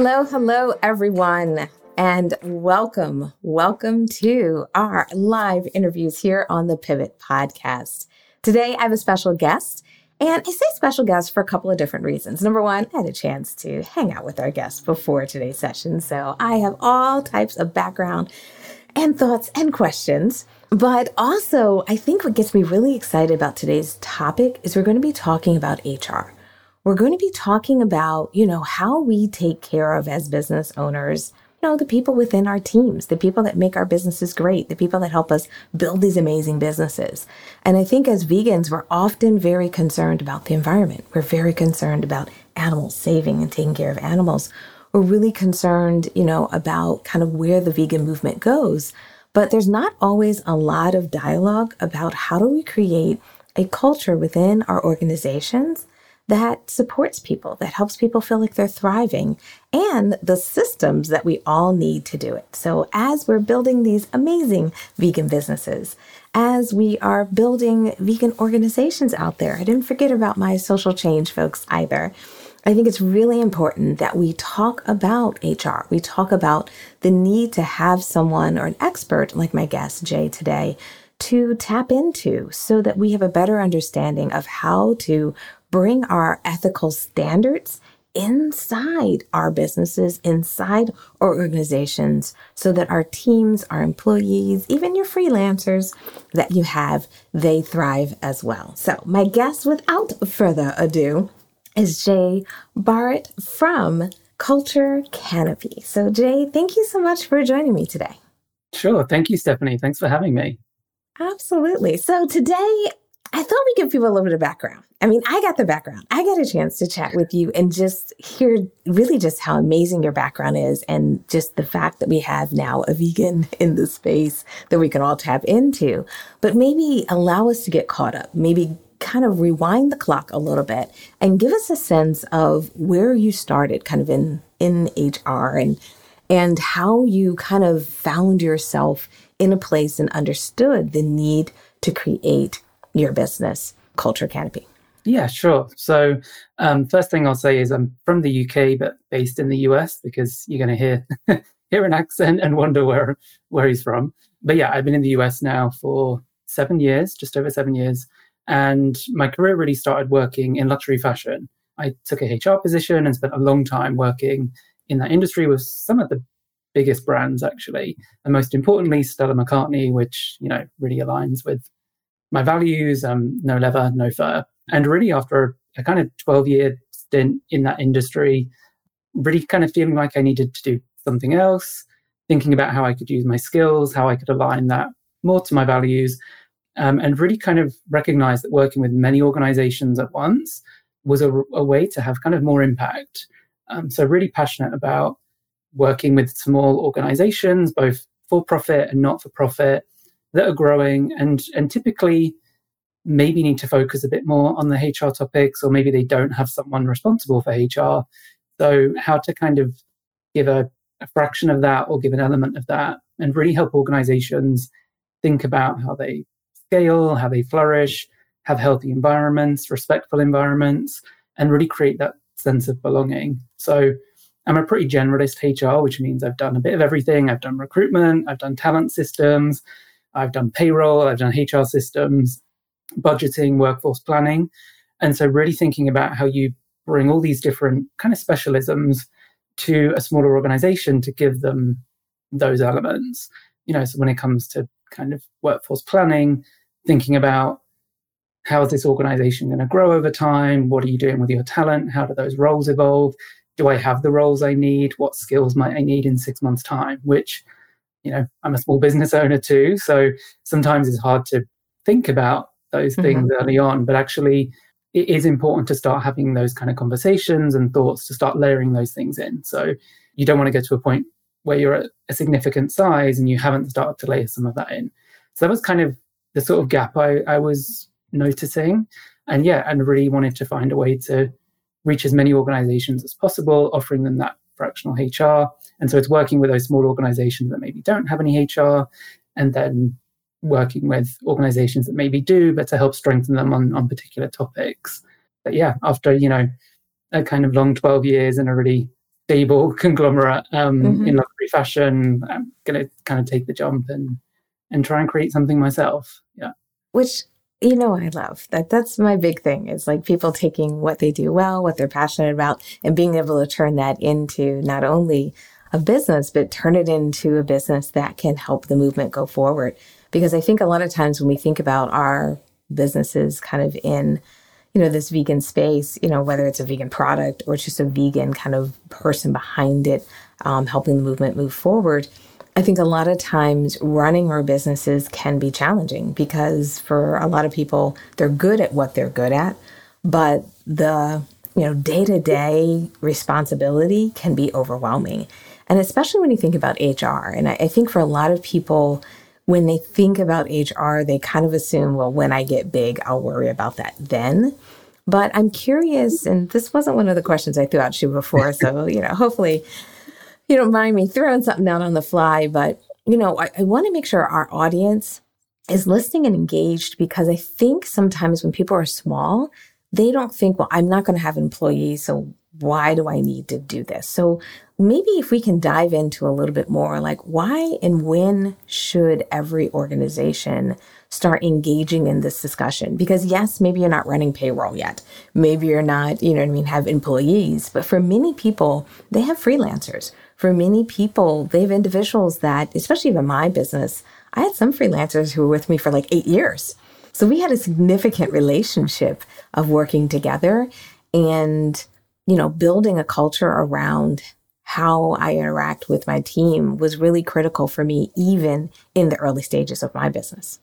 Hello, hello, everyone, and welcome. Welcome to our live interviews here on the Pivot Podcast. Today, I have a special guest, and I say special guest for a couple of different reasons. Number one, I had a chance to hang out with our guest before today's session, so I have all types of background and thoughts and questions. But also, I think what gets me really excited about today's topic is we're going to be talking about HR we're going to be talking about, you know, how we take care of as business owners, you know, the people within our teams, the people that make our businesses great, the people that help us build these amazing businesses. And I think as vegans, we're often very concerned about the environment. We're very concerned about animals, saving and taking care of animals. We're really concerned, you know, about kind of where the vegan movement goes. But there's not always a lot of dialogue about how do we create a culture within our organizations that supports people, that helps people feel like they're thriving, and the systems that we all need to do it. So, as we're building these amazing vegan businesses, as we are building vegan organizations out there, I didn't forget about my social change folks either. I think it's really important that we talk about HR. We talk about the need to have someone or an expert like my guest, Jay, today to tap into so that we have a better understanding of how to bring our ethical standards inside our businesses, inside our organizations, so that our teams, our employees, even your freelancers that you have, they thrive as well. So, my guest, without further ado, is Jay Barrett from Culture Canopy. So, Jay, thank you so much for joining me today. Sure. Thank you, Stephanie. Thanks for having me. Absolutely. So, today I thought we'd give people a little bit of background. I mean, I got the background. I got a chance to chat with you and just hear really just how amazing your background is and just the fact that we have now a vegan in the space that we can all tap into. But maybe allow us to get caught up, maybe kind of rewind the clock a little bit and give us a sense of where you started kind of in in HR and and how you kind of found yourself in a place and understood the need to create your business, Culture Canopy? Yeah, sure. So, um, first thing I'll say is I'm from the UK, but based in the US because you're going to hear hear an accent and wonder where where he's from. But yeah, I've been in the US now for seven years, just over seven years, and my career really started working in luxury fashion. I took a HR position and spent a long time working in that industry with some of the biggest brands actually, and most importantly, Stella McCartney, which you know really aligns with my values, um, no leather, no fur. And really, after a kind of 12 year stint in that industry, really kind of feeling like I needed to do something else, thinking about how I could use my skills, how I could align that more to my values, um, and really kind of recognize that working with many organizations at once was a, a way to have kind of more impact. Um, so, really passionate about working with small organizations, both for profit and not for profit, that are growing and and typically maybe need to focus a bit more on the HR topics, or maybe they don't have someone responsible for HR. So how to kind of give a, a fraction of that or give an element of that and really help organizations think about how they scale, how they flourish, have healthy environments, respectful environments, and really create that sense of belonging. So I'm a pretty generalist HR, which means I've done a bit of everything. I've done recruitment, I've done talent systems, I've done payroll, I've done HR systems, budgeting, workforce planning. And so, really thinking about how you bring all these different kind of specialisms to a smaller organization to give them those elements. You know, so when it comes to kind of workforce planning, thinking about how is this organization going to grow over time? What are you doing with your talent? How do those roles evolve? Do I have the roles I need? What skills might I need in six months' time? Which you know, I'm a small business owner too. So sometimes it's hard to think about those mm-hmm. things mm-hmm. early on. But actually, it is important to start having those kind of conversations and thoughts to start layering those things in. So you don't want to get to a point where you're at a significant size and you haven't started to layer some of that in. So that was kind of the sort of gap I, I was noticing. And yeah, and really wanted to find a way to reach as many organizations as possible, offering them that fractional HR. And so it's working with those small organizations that maybe don't have any HR and then working with organizations that maybe do, but to help strengthen them on, on particular topics. But yeah, after, you know, a kind of long 12 years in a really stable conglomerate um, mm-hmm. in luxury fashion, I'm going to kind of take the jump and, and try and create something myself. Yeah. Which, you know, I love that. That's my big thing is like people taking what they do well, what they're passionate about, and being able to turn that into not only a business, but turn it into a business that can help the movement go forward. Because I think a lot of times when we think about our businesses kind of in, you know, this vegan space, you know, whether it's a vegan product or just a vegan kind of person behind it, um, helping the movement move forward, I think a lot of times running our businesses can be challenging because for a lot of people, they're good at what they're good at, but the you know day-to-day responsibility can be overwhelming and especially when you think about hr and I, I think for a lot of people when they think about HR, they kind of assume, well, when I get big, I'll worry about that then. But I'm curious, and this wasn't one of the questions I threw out you before. So, you know, hopefully you don't mind me throwing something out on the fly. But, you know, I, I want to make sure our audience is listening and engaged because I think sometimes when people are small, they don't think, well, I'm not going to have employees. So why do I need to do this? So maybe if we can dive into a little bit more, like why and when should every organization start engaging in this discussion? Because yes, maybe you're not running payroll yet. Maybe you're not, you know what I mean, have employees. But for many people, they have freelancers. For many people, they have individuals that, especially in my business, I had some freelancers who were with me for like eight years. So we had a significant relationship of working together and, you know, building a culture around how I interact with my team was really critical for me, even in the early stages of my business.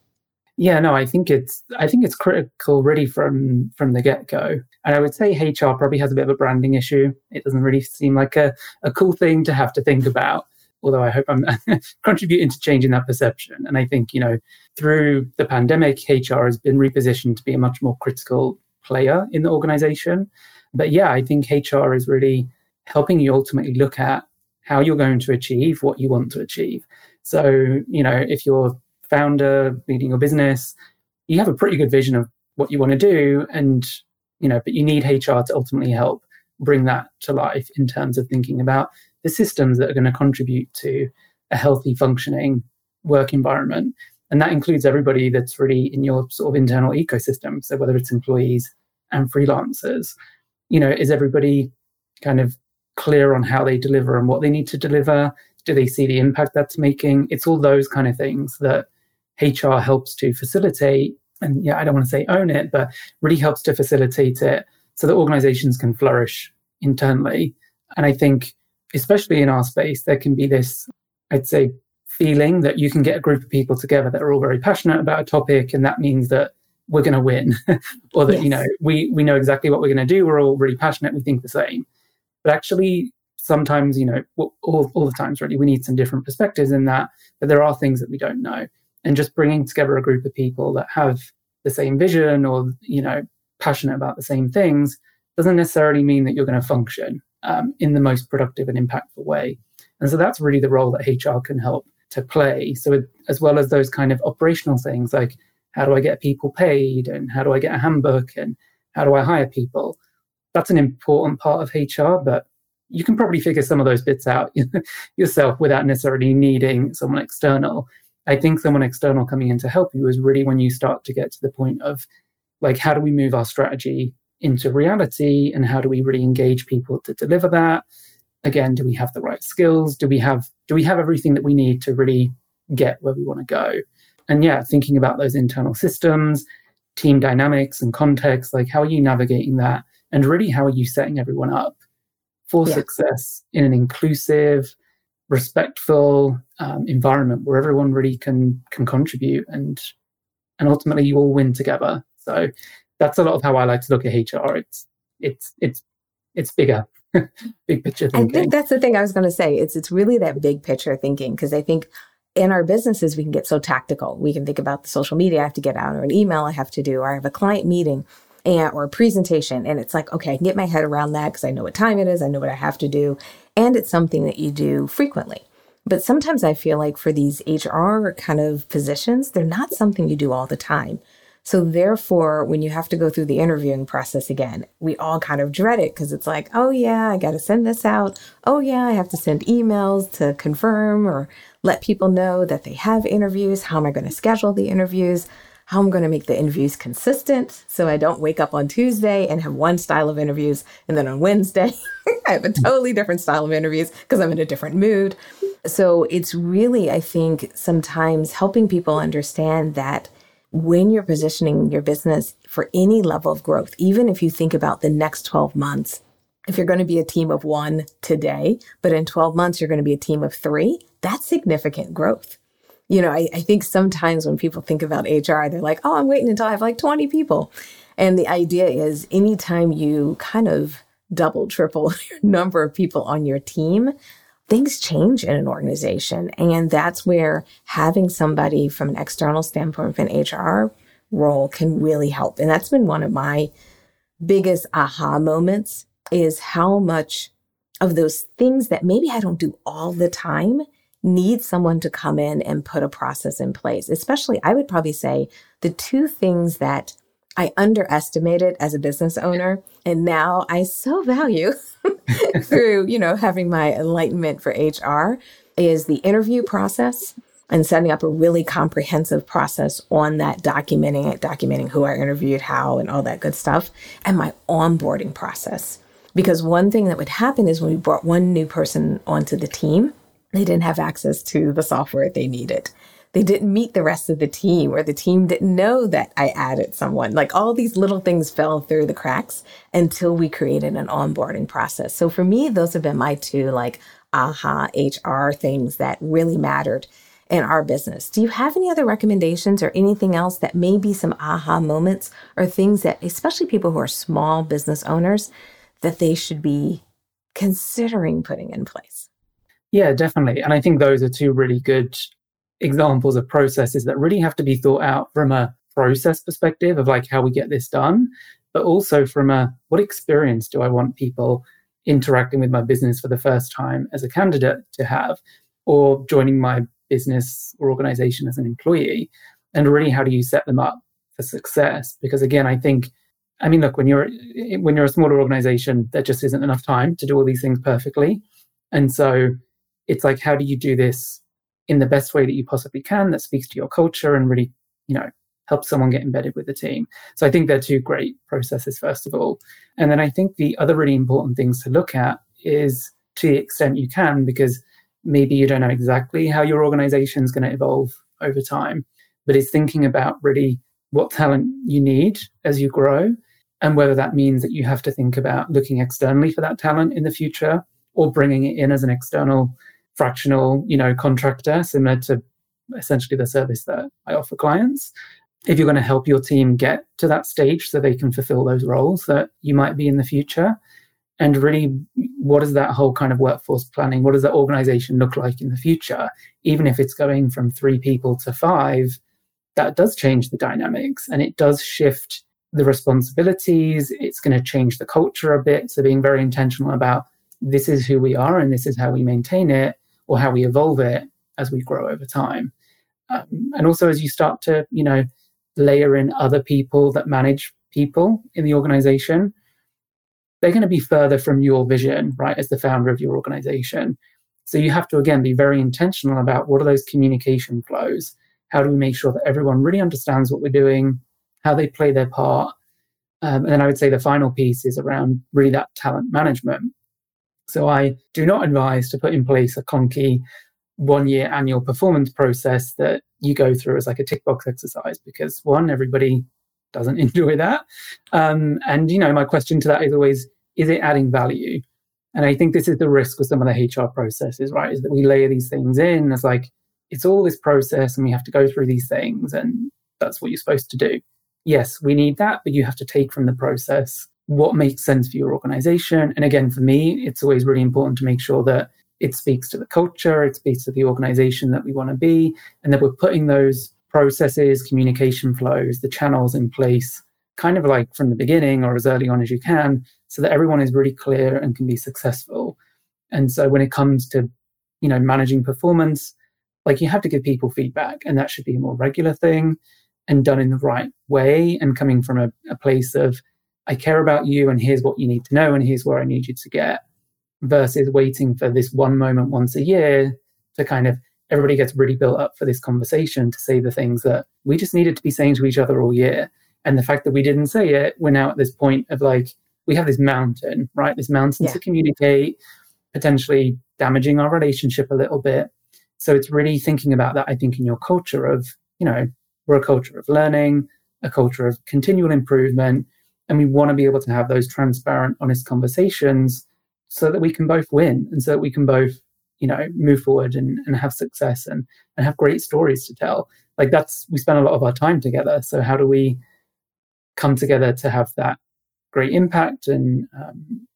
Yeah, no, I think it's I think it's critical really from from the get go. And I would say HR probably has a bit of a branding issue. It doesn't really seem like a, a cool thing to have to think about. Although I hope I'm contributing to changing that perception. And I think, you know, through the pandemic, HR has been repositioned to be a much more critical player in the organization. But yeah, I think HR is really helping you ultimately look at how you're going to achieve what you want to achieve. So, you know, if you're founder leading your business, you have a pretty good vision of what you want to do and you know, but you need HR to ultimately help bring that to life in terms of thinking about the systems that are going to contribute to a healthy functioning work environment. And that includes everybody that's really in your sort of internal ecosystem. So whether it's employees and freelancers, you know, is everybody kind of clear on how they deliver and what they need to deliver? Do they see the impact that's making? It's all those kind of things that HR helps to facilitate. And yeah, I don't want to say own it, but really helps to facilitate it so that organizations can flourish internally. And I think, especially in our space, there can be this, I'd say, feeling that you can get a group of people together that are all very passionate about a topic, and that means that we're going to win, or that yes. you know we we know exactly what we're going to do. We're all really passionate. We think the same. But actually, sometimes, you know, all, all the times really, we need some different perspectives in that, but there are things that we don't know. And just bringing together a group of people that have the same vision or, you know, passionate about the same things doesn't necessarily mean that you're going to function um, in the most productive and impactful way. And so that's really the role that HR can help to play. So, as well as those kind of operational things like how do I get people paid and how do I get a handbook and how do I hire people? that's an important part of HR, but you can probably figure some of those bits out yourself without necessarily needing someone external. I think someone external coming in to help you is really when you start to get to the point of like, how do we move our strategy into reality and how do we really engage people to deliver that? Again, do we have the right skills? Do we have do we have everything that we need to really get where we want to go? And yeah, thinking about those internal systems, team dynamics and context, like how are you navigating that? and really how are you setting everyone up for yeah. success in an inclusive respectful um, environment where everyone really can can contribute and and ultimately you all win together so that's a lot of how I like to look at HR. It's it's it's it's bigger, big picture thinking. I think that's the thing I was going to say. It's it's really that big picture thinking because I think in our businesses we can get so tactical. We can think about the social media I have to get out, or an email I have to do, or I have a client meeting. And, or a presentation and it's like okay i can get my head around that because i know what time it is i know what i have to do and it's something that you do frequently but sometimes i feel like for these hr kind of positions they're not something you do all the time so therefore, when you have to go through the interviewing process again, we all kind of dread it because it's like, oh yeah, I got to send this out. Oh yeah, I have to send emails to confirm or let people know that they have interviews. How am I going to schedule the interviews? How I'm going to make the interviews consistent so I don't wake up on Tuesday and have one style of interviews and then on Wednesday I have a totally different style of interviews because I'm in a different mood. So it's really, I think, sometimes helping people understand that when you're positioning your business for any level of growth, even if you think about the next 12 months, if you're going to be a team of one today, but in 12 months, you're going to be a team of three, that's significant growth. You know, I, I think sometimes when people think about HR, they're like, oh, I'm waiting until I have like 20 people. And the idea is anytime you kind of double, triple your number of people on your team, things change in an organization. And that's where having somebody from an external standpoint, from an HR role can really help. And that's been one of my biggest aha moments is how much of those things that maybe I don't do all the time need someone to come in and put a process in place. Especially, I would probably say the two things that I underestimated as a business owner and now I so value through, you know, having my enlightenment for HR is the interview process and setting up a really comprehensive process on that documenting it, documenting who I interviewed, how, and all that good stuff, and my onboarding process. Because one thing that would happen is when we brought one new person onto the team, they didn't have access to the software they needed they didn't meet the rest of the team or the team didn't know that I added someone. Like all these little things fell through the cracks until we created an onboarding process. So for me, those have been my two like aha HR things that really mattered in our business. Do you have any other recommendations or anything else that may be some aha moments or things that, especially people who are small business owners, that they should be considering putting in place? Yeah, definitely. And I think those are two really good examples of processes that really have to be thought out from a process perspective of like how we get this done, but also from a what experience do I want people interacting with my business for the first time as a candidate to have, or joining my business or organization as an employee, and really how do you set them up for success? Because again, I think. I mean, look, when you're when you're a smaller organization, there just isn't enough time to do all these things perfectly, and so it's like, how do you do this in the best way that you possibly can that speaks to your culture and really, you know, help someone get embedded with the team. So I think they're two great processes, first of all. And then I think the other really important things to look at is to the extent you can, because maybe you don't know exactly how your organization is going to evolve over time, but it's thinking about really what talent you need as you grow and whether that means that you have to think about looking externally for that talent in the future or bringing it in as an external fractional, you know, contractor, similar to essentially the service that I offer clients. If you're going to help your team get to that stage so they can fulfill those roles that you might be in the future, and really, what does that whole kind of workforce planning, what does that organization look like in the future? Even if it's going from three people to five, that does change the dynamics and it does shift the responsibilities. It's going to change the culture a bit. So, being very intentional about this is who we are and this is how we maintain it or how we evolve it as we grow over time. Um, and also as you start to, you know, layer in other people that manage people in the organization, they're going to be further from your vision, right, as the founder of your organization. So you have to, again, be very intentional about what are those communication flows? How do we make sure that everyone really understands what we're doing, how they play their part? Um, and then I would say the final piece is around really that talent management. So I do not advise to put in place a clunky one year annual performance process that you go through as like a tick box exercise because one, everybody doesn't enjoy that. Um, and, you know, my question to that is always, is it adding value? And I think this is the risk with some of the HR processes, right? Is that we layer these things in as like, it's all this process and we have to go through these things and that's what you're supposed to do. yes, we need that, but you have to take from the process what makes sense for your organization. And again, for me, it's always really important to make sure that it speaks to the culture, it speaks to the organization that we want to be, and that we're putting those processes, communication flows, the channels in place kind of like from the beginning or as early on as you can so that everyone is really clear and can be successful. And so when it comes to, you know, managing performance, like you have to give people feedback and that should be a more regular thing and done in the right way and coming from a, a place of I care about you and here's what you need to know and here's where I need you to get versus waiting for this one moment once a year to kind of everybody gets really built up for this conversation to say the things that we just needed to be saying to each other all year. And the fact that we didn't say it, we're now at this point of like, we have this mountain, right? This mountain yeah. to communicate, potentially damaging our relationship a little bit. So it's really thinking about that, I think, in your culture of, you know, we're a culture of learning, a culture of continual improvement. And we want to be able to have those transparent, honest conversations so that we can both win and so that we can both, you know, move forward and, and have success and, and have great stories to tell. Like that's, we spend a lot of our time together. So how do we come together to have that great impact and, um,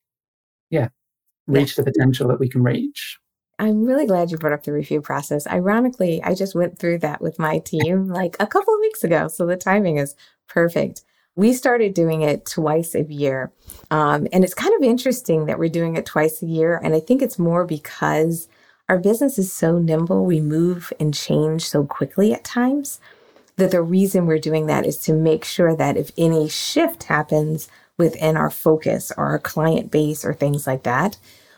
yeah, reach the potential that we can reach? I'm really glad you brought up the review process. Ironically, I just went through that with my team like a couple of weeks ago. So the timing is perfect. We started doing it twice a year. Um, and it's kind of interesting that we're doing it twice a year. And I think it's more because our business is so nimble, we move and change so quickly at times that the reason we're doing that is to make sure that if any shift happens within our focus or our client base or things like that,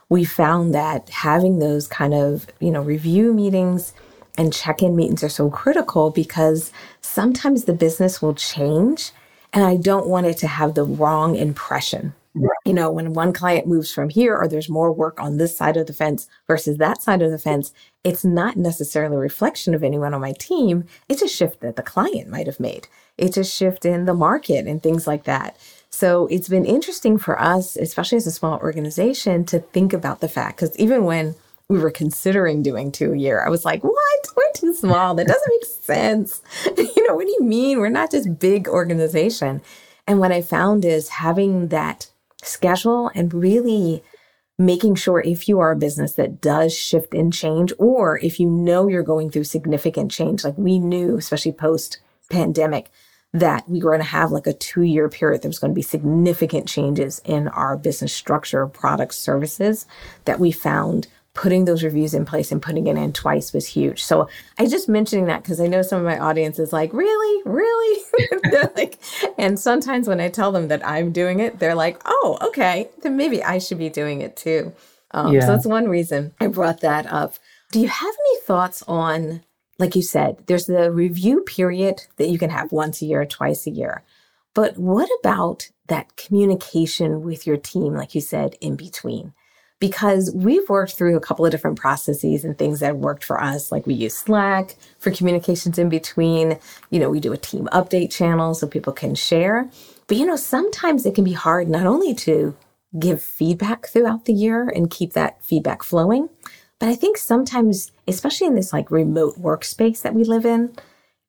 we found that having those kind of, you know, review meetings and check-in meetings are so critical because sometimes the business will change and I don't want it to have the wrong impression. Right. You know, when one client moves from here or there's more work on this side of the fence versus that side of the fence, it's not necessarily a reflection of anyone on my team. It's a shift that the client might have made. It's a shift in the market and things like that. So it's been interesting for us, especially as a small organization, to think about the fact because even when we were considering doing two a year, I was like, what? We're too small. That doesn't make sense. you know, what do you mean? We're not just big organization. And what I found is having that schedule and really making sure if you are a business that does shift and change, or if you know you're going through significant change, like we knew, especially post pandemic, that we were going to have like a two year period. There was going to be significant changes in our business structure, products, services that we found putting those reviews in place and putting it in twice was huge. So I just mentioning that because I know some of my audience is like, really, really, like, and sometimes when I tell them that I'm doing it, they're like, oh, okay, then maybe I should be doing it too. Um, yeah. So that's one reason I brought that up. Do you have any thoughts on like you said, there's the review period that you can have once a year, twice a year. But what about that communication with your team, like you said, in between? Because we've worked through a couple of different processes and things that worked for us. Like we use Slack for communications in between. You know, we do a team update channel so people can share. But, you know, sometimes it can be hard not only to give feedback throughout the year and keep that feedback flowing, but I think sometimes, especially in this like remote workspace that we live in,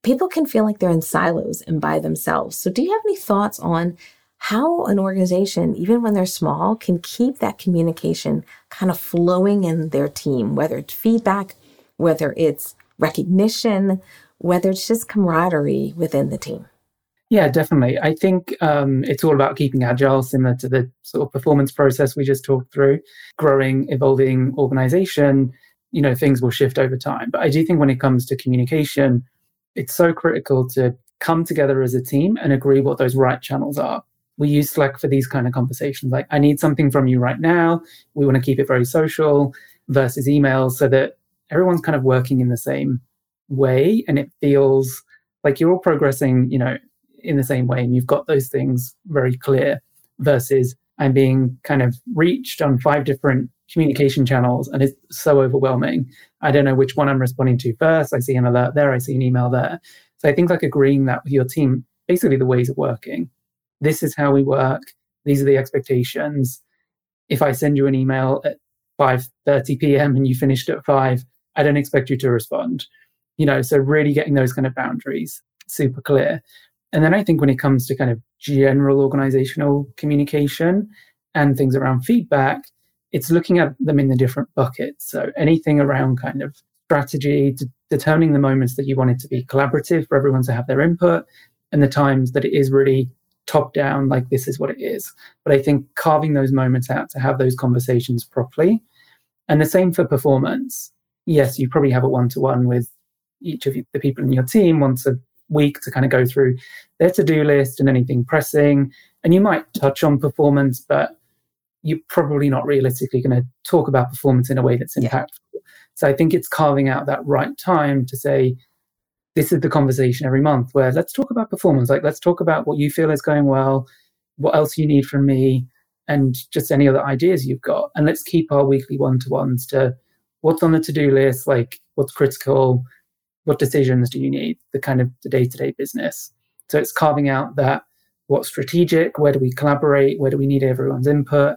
people can feel like they're in silos and by themselves. So, do you have any thoughts on how an organization, even when they're small, can keep that communication kind of flowing in their team, whether it's feedback, whether it's recognition, whether it's just camaraderie within the team? Yeah, definitely. I think um, it's all about keeping agile, similar to the sort of performance process we just talked through. Growing, evolving organization, you know, things will shift over time. But I do think when it comes to communication, it's so critical to come together as a team and agree what those right channels are. We use Slack for these kind of conversations. Like, I need something from you right now. We want to keep it very social versus email so that everyone's kind of working in the same way and it feels like you're all progressing, you know, in the same way and you've got those things very clear versus I'm being kind of reached on five different communication channels and it's so overwhelming. I don't know which one I'm responding to first. I see an alert there, I see an email there. So I think like agreeing that with your team, basically the ways of working. This is how we work. These are the expectations. If I send you an email at 5:30 p.m. and you finished at 5, I don't expect you to respond. You know, so really getting those kind of boundaries super clear. And then I think when it comes to kind of general organizational communication and things around feedback, it's looking at them in the different buckets. So anything around kind of strategy, determining the moments that you want it to be collaborative for everyone to have their input, and the times that it is really top down, like this is what it is. But I think carving those moments out to have those conversations properly. And the same for performance. Yes, you probably have a one to one with each of the people in your team once a week to kind of go through their to do list and anything pressing. And you might touch on performance, but you're probably not realistically going to talk about performance in a way that's impactful. Yeah. So I think it's carving out that right time to say, this is the conversation every month where let's talk about performance. Like, let's talk about what you feel is going well, what else you need from me, and just any other ideas you've got. And let's keep our weekly one to ones to what's on the to do list, like what's critical, what decisions do you need, the kind of the day to day business. So it's carving out that what's strategic, where do we collaborate, where do we need everyone's input,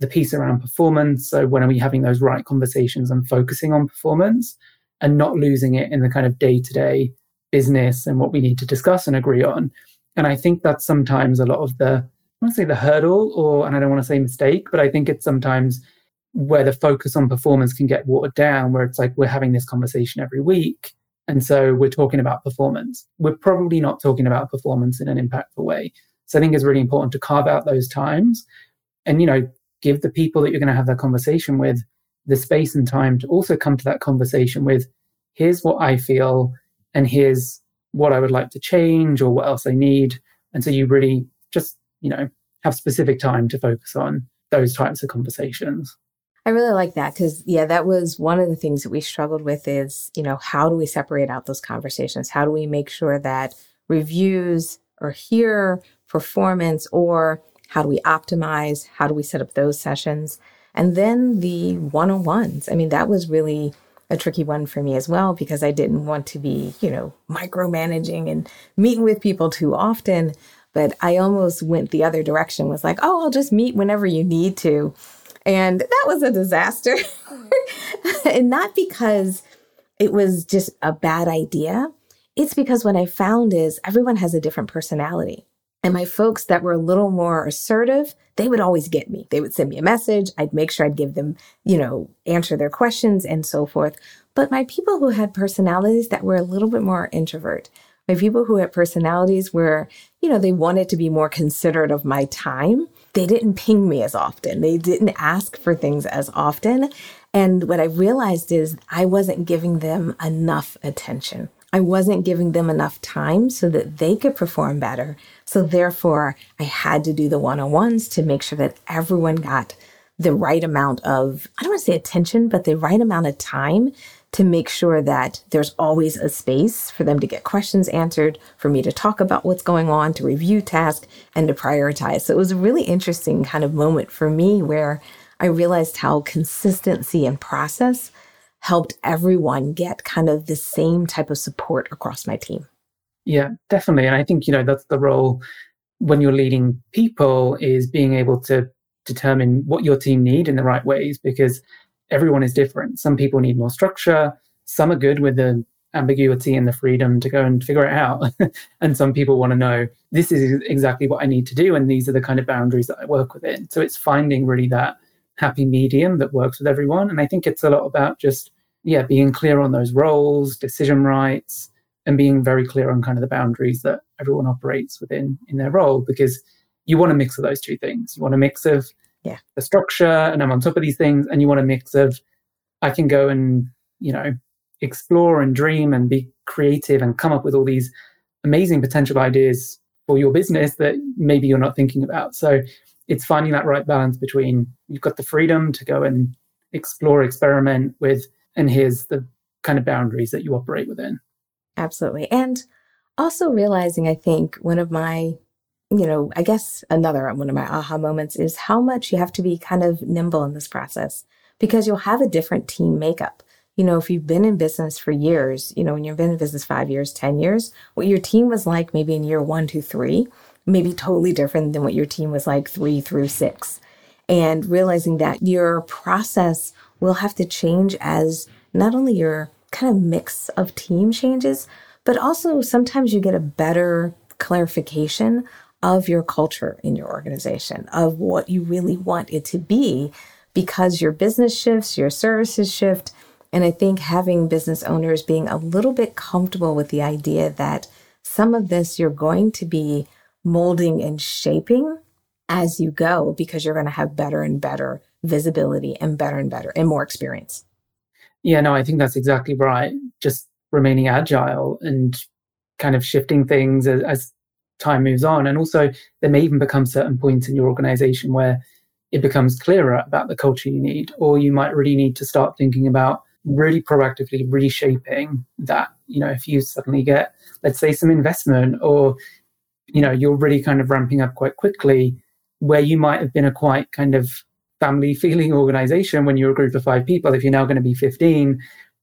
the piece around performance. So when are we having those right conversations and focusing on performance and not losing it in the kind of day to day business and what we need to discuss and agree on. And I think that's sometimes a lot of the, I want to say the hurdle or, and I don't want to say mistake, but I think it's sometimes where the focus on performance can get watered down, where it's like we're having this conversation every week. And so we're talking about performance. We're probably not talking about performance in an impactful way. So I think it's really important to carve out those times and, you know, give the people that you're going to have that conversation with the space and time to also come to that conversation with here's what I feel and here's what I would like to change or what else I need. And so you really just, you know, have specific time to focus on those types of conversations. I really like that because, yeah, that was one of the things that we struggled with is, you know, how do we separate out those conversations? How do we make sure that reviews or here, performance, or how do we optimize? How do we set up those sessions? And then the one on ones. I mean, that was really a tricky one for me as well because I didn't want to be, you know, micromanaging and meeting with people too often. But I almost went the other direction, was like, oh, I'll just meet whenever you need to. And that was a disaster. and not because it was just a bad idea. It's because what I found is everyone has a different personality. And my folks that were a little more assertive, they would always get me. They would send me a message. I'd make sure I'd give them, you know, answer their questions and so forth. But my people who had personalities that were a little bit more introvert, my people who had personalities where, you know, they wanted to be more considerate of my time, they didn't ping me as often. They didn't ask for things as often. And what I realized is I wasn't giving them enough attention. I wasn't giving them enough time so that they could perform better. So therefore, I had to do the one on ones to make sure that everyone got the right amount of, I don't want to say attention, but the right amount of time to make sure that there's always a space for them to get questions answered, for me to talk about what's going on, to review tasks, and to prioritize. So it was a really interesting kind of moment for me where I realized how consistency and process helped everyone get kind of the same type of support across my team. Yeah, definitely. And I think, you know, that's the role when you're leading people is being able to determine what your team need in the right ways because everyone is different. Some people need more structure. Some are good with the ambiguity and the freedom to go and figure it out. and some people want to know this is exactly what I need to do. And these are the kind of boundaries that I work within. So it's finding really that happy medium that works with everyone. And I think it's a lot about just, yeah, being clear on those roles, decision rights, and being very clear on kind of the boundaries that everyone operates within in their role because you want a mix of those two things. You want a mix of yeah. the structure and I'm on top of these things, and you want a mix of I can go and, you know, explore and dream and be creative and come up with all these amazing potential ideas for your business that maybe you're not thinking about. So it's finding that right balance between you've got the freedom to go and explore, experiment with, and here's the kind of boundaries that you operate within. Absolutely. And also realizing, I think, one of my, you know, I guess another one of my aha moments is how much you have to be kind of nimble in this process because you'll have a different team makeup. You know, if you've been in business for years, you know, when you've been in business five years, 10 years, what your team was like maybe in year one, two, three maybe totally different than what your team was like three through six. And realizing that your process will have to change as not only your kind of mix of team changes, but also sometimes you get a better clarification of your culture in your organization, of what you really want it to be, because your business shifts, your services shift. And I think having business owners being a little bit comfortable with the idea that some of this you're going to be molding and shaping as you go because you're going to have better and better visibility and better and better and more experience. Yeah, no, I think that's exactly right. Just remaining agile and kind of shifting things as, as time moves on. And also, there may even become certain points in your organization where it becomes clearer about the culture you need, or you might really need to start thinking about really proactively reshaping that. You know, if you suddenly get, let's say, some investment, or, you know, you're really kind of ramping up quite quickly, where you might have been a quite kind of family feeling organization when you're a group of five people, if you're now going to be 15,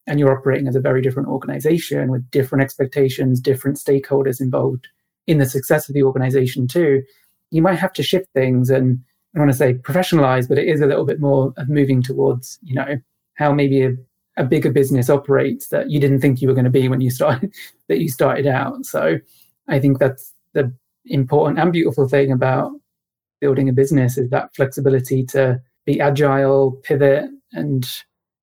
and you're operating as a very different organization with different expectations, different stakeholders involved in the success of the organization too, you might have to shift things and I want to say professionalize, but it is a little bit more of moving towards, you know, how maybe a, a bigger business operates that you didn't think you were going to be when you started that you started out. So I think that's the important and beautiful thing about building a business is that flexibility to be agile, pivot, and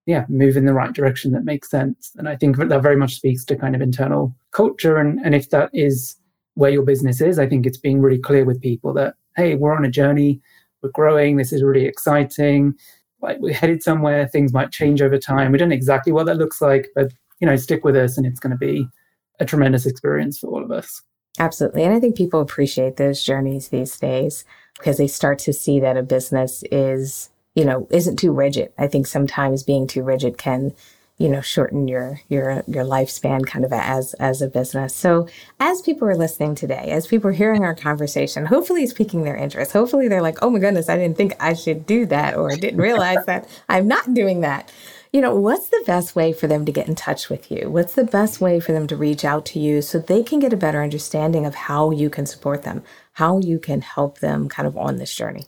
yeah, move in the right direction that makes sense. And I think that very much speaks to kind of internal culture. And, and if that is where your business is, I think it's being really clear with people that, hey, we're on a journey, we're growing, this is really exciting. Like we're headed somewhere, things might change over time. We don't know exactly what that looks like, but you know, stick with us and it's going to be a tremendous experience for all of us. Absolutely. And I think people appreciate those journeys these days because they start to see that a business is you know, isn't too rigid. I think sometimes being too rigid can, you know, shorten your your your lifespan kind of as as a business. So as people are listening today, as people are hearing our conversation, hopefully it's piquing their interest. Hopefully they're like, oh my goodness, I didn't think I should do that or didn't realize that I'm not doing that. You know, what's the best way for them to get in touch with you? What's the best way for them to reach out to you so they can get a better understanding of how you can support them, how you can help them kind of on this journey?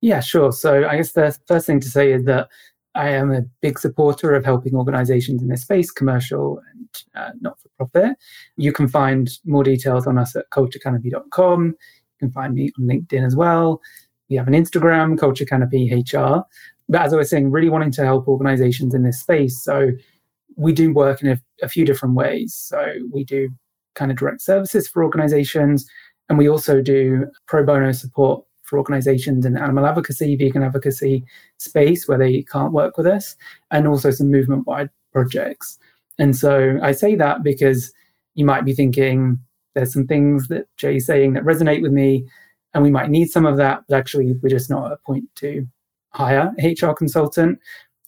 Yeah, sure. So I guess the first thing to say is that I am a big supporter of helping organizations in this space, commercial and uh, not for profit. You can find more details on us at culturecanopy.com. You can find me on LinkedIn as well. We have an Instagram, Culture Canopy HR. But as I was saying, really wanting to help organizations in this space. So we do work in a, a few different ways. So we do kind of direct services for organizations, and we also do pro bono support for organizations in animal advocacy, vegan advocacy space where they can't work with us, and also some movement wide projects. And so I say that because you might be thinking there's some things that Jay's saying that resonate with me, and we might need some of that, but actually we're just not at a point to hire HR consultant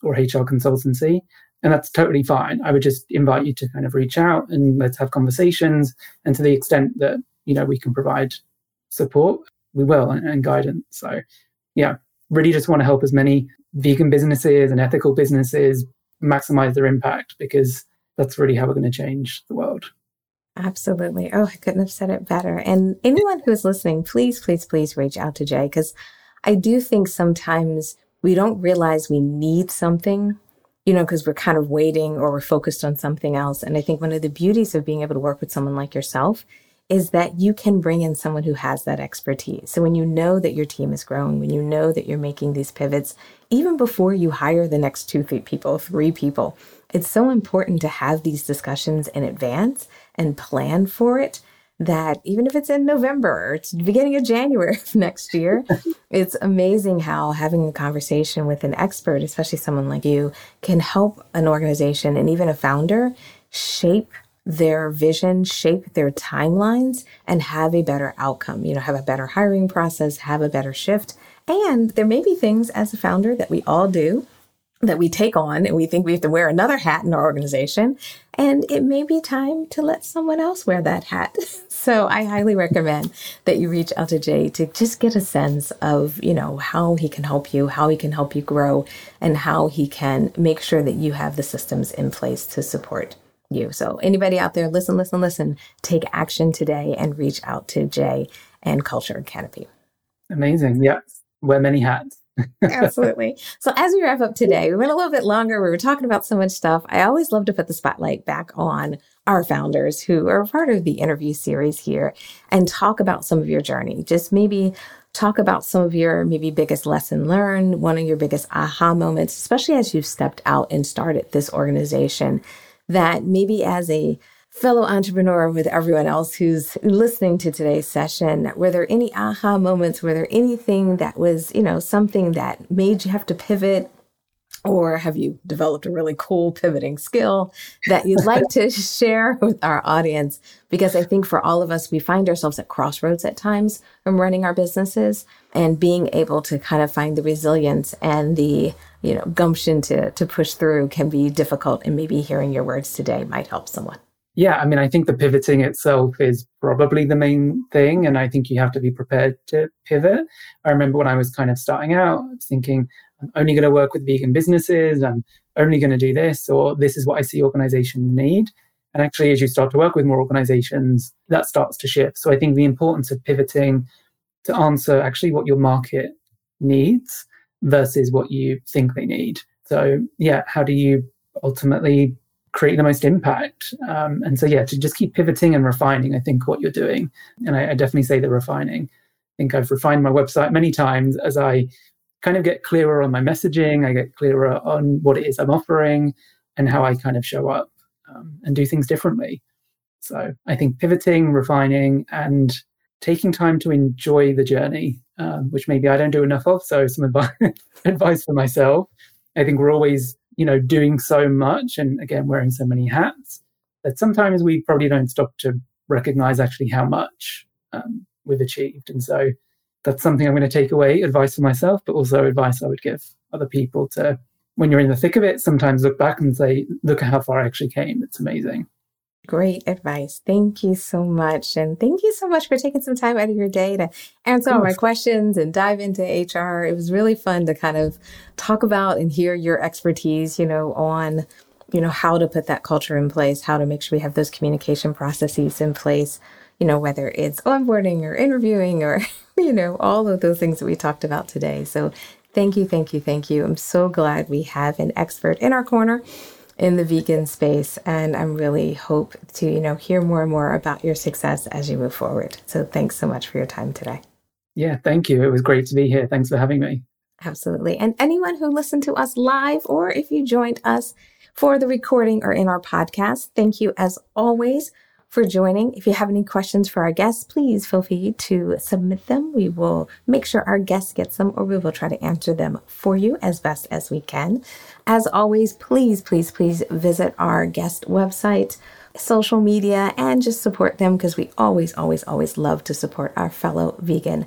or HR consultancy. And that's totally fine. I would just invite you to kind of reach out and let's have conversations. And to the extent that, you know, we can provide support, we will and, and guidance. So yeah, really just want to help as many vegan businesses and ethical businesses maximize their impact because that's really how we're going to change the world. Absolutely. Oh, I couldn't have said it better. And anyone who is listening, please, please, please reach out to Jay because I do think sometimes we don't realize we need something, you know, because we're kind of waiting or we're focused on something else. And I think one of the beauties of being able to work with someone like yourself is that you can bring in someone who has that expertise. So when you know that your team is growing, when you know that you're making these pivots, even before you hire the next two, three people, three people, it's so important to have these discussions in advance and plan for it that even if it's in November or it's beginning of January of next year, it's amazing how having a conversation with an expert, especially someone like you, can help an organization and even a founder shape their vision, shape their timelines, and have a better outcome. You know, have a better hiring process, have a better shift. And there may be things as a founder that we all do that we take on and we think we have to wear another hat in our organization. And it may be time to let someone else wear that hat. so I highly recommend that you reach out to Jay to just get a sense of, you know, how he can help you, how he can help you grow, and how he can make sure that you have the systems in place to support you. So, anybody out there, listen, listen, listen, take action today and reach out to Jay and Culture Canopy. Amazing. Yeah. Wear many hats. Absolutely. So as we wrap up today, we went a little bit longer. We were talking about so much stuff. I always love to put the spotlight back on our founders who are part of the interview series here and talk about some of your journey. Just maybe talk about some of your maybe biggest lesson learned, one of your biggest aha moments, especially as you've stepped out and started this organization that maybe as a fellow entrepreneur with everyone else who's listening to today's session, were there any aha moments? Were there anything that was, you know, something that made you have to pivot or have you developed a really cool pivoting skill that you'd like to share with our audience? Because I think for all of us, we find ourselves at crossroads at times from running our businesses and being able to kind of find the resilience and the you know gumption to to push through can be difficult and maybe hearing your words today might help someone yeah i mean i think the pivoting itself is probably the main thing and i think you have to be prepared to pivot i remember when i was kind of starting out thinking I'm only going to work with vegan businesses. I'm only going to do this, or this is what I see organizations need. And actually, as you start to work with more organizations, that starts to shift. So I think the importance of pivoting to answer actually what your market needs versus what you think they need. So, yeah, how do you ultimately create the most impact? Um, and so, yeah, to just keep pivoting and refining, I think, what you're doing. And I, I definitely say the refining. I think I've refined my website many times as I kind of get clearer on my messaging. I get clearer on what it is I'm offering and how I kind of show up um, and do things differently. So I think pivoting, refining, and taking time to enjoy the journey, um, which maybe I don't do enough of. So some advice, advice for myself. I think we're always, you know, doing so much and again, wearing so many hats that sometimes we probably don't stop to recognize actually how much um, we've achieved. And so that's something I'm going to take away advice for myself, but also advice I would give other people to, when you're in the thick of it, sometimes look back and say, look at how far I actually came. It's amazing. Great advice. Thank you so much. And thank you so much for taking some time out of your day to answer all my questions and dive into HR. It was really fun to kind of talk about and hear your expertise, you know, on, you know, how to put that culture in place, how to make sure we have those communication processes in place, you know, whether it's onboarding or interviewing or you know, all of those things that we talked about today. So thank you, thank you, thank you. I'm so glad we have an expert in our corner in the vegan space and i'm really hope to you know hear more and more about your success as you move forward. So thanks so much for your time today. Yeah thank you. It was great to be here. Thanks for having me. Absolutely. And anyone who listened to us live or if you joined us for the recording or in our podcast thank you as always for joining. If you have any questions for our guests, please feel free to submit them. We will make sure our guests get them or we will try to answer them for you as best as we can. As always, please, please, please visit our guest website, social media, and just support them because we always, always, always love to support our fellow vegan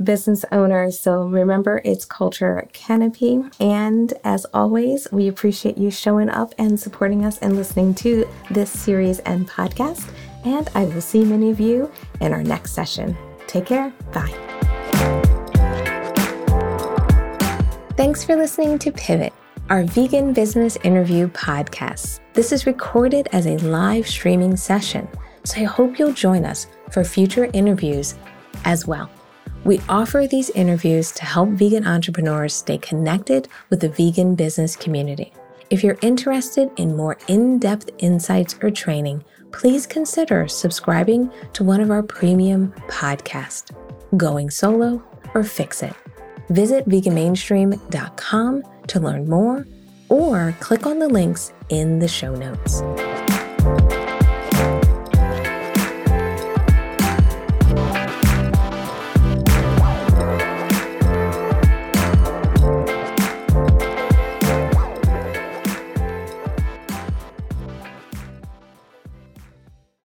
business owners. So remember, it's Culture Canopy. And as always, we appreciate you showing up and supporting us and listening to this series and podcast and I will see many of you in our next session. Take care. Bye. Thanks for listening to Pivot, our vegan business interview podcast. This is recorded as a live streaming session, so I hope you'll join us for future interviews as well. We offer these interviews to help vegan entrepreneurs stay connected with the vegan business community. If you're interested in more in depth insights or training, please consider subscribing to one of our premium podcasts, Going Solo or Fix It. Visit veganmainstream.com to learn more or click on the links in the show notes.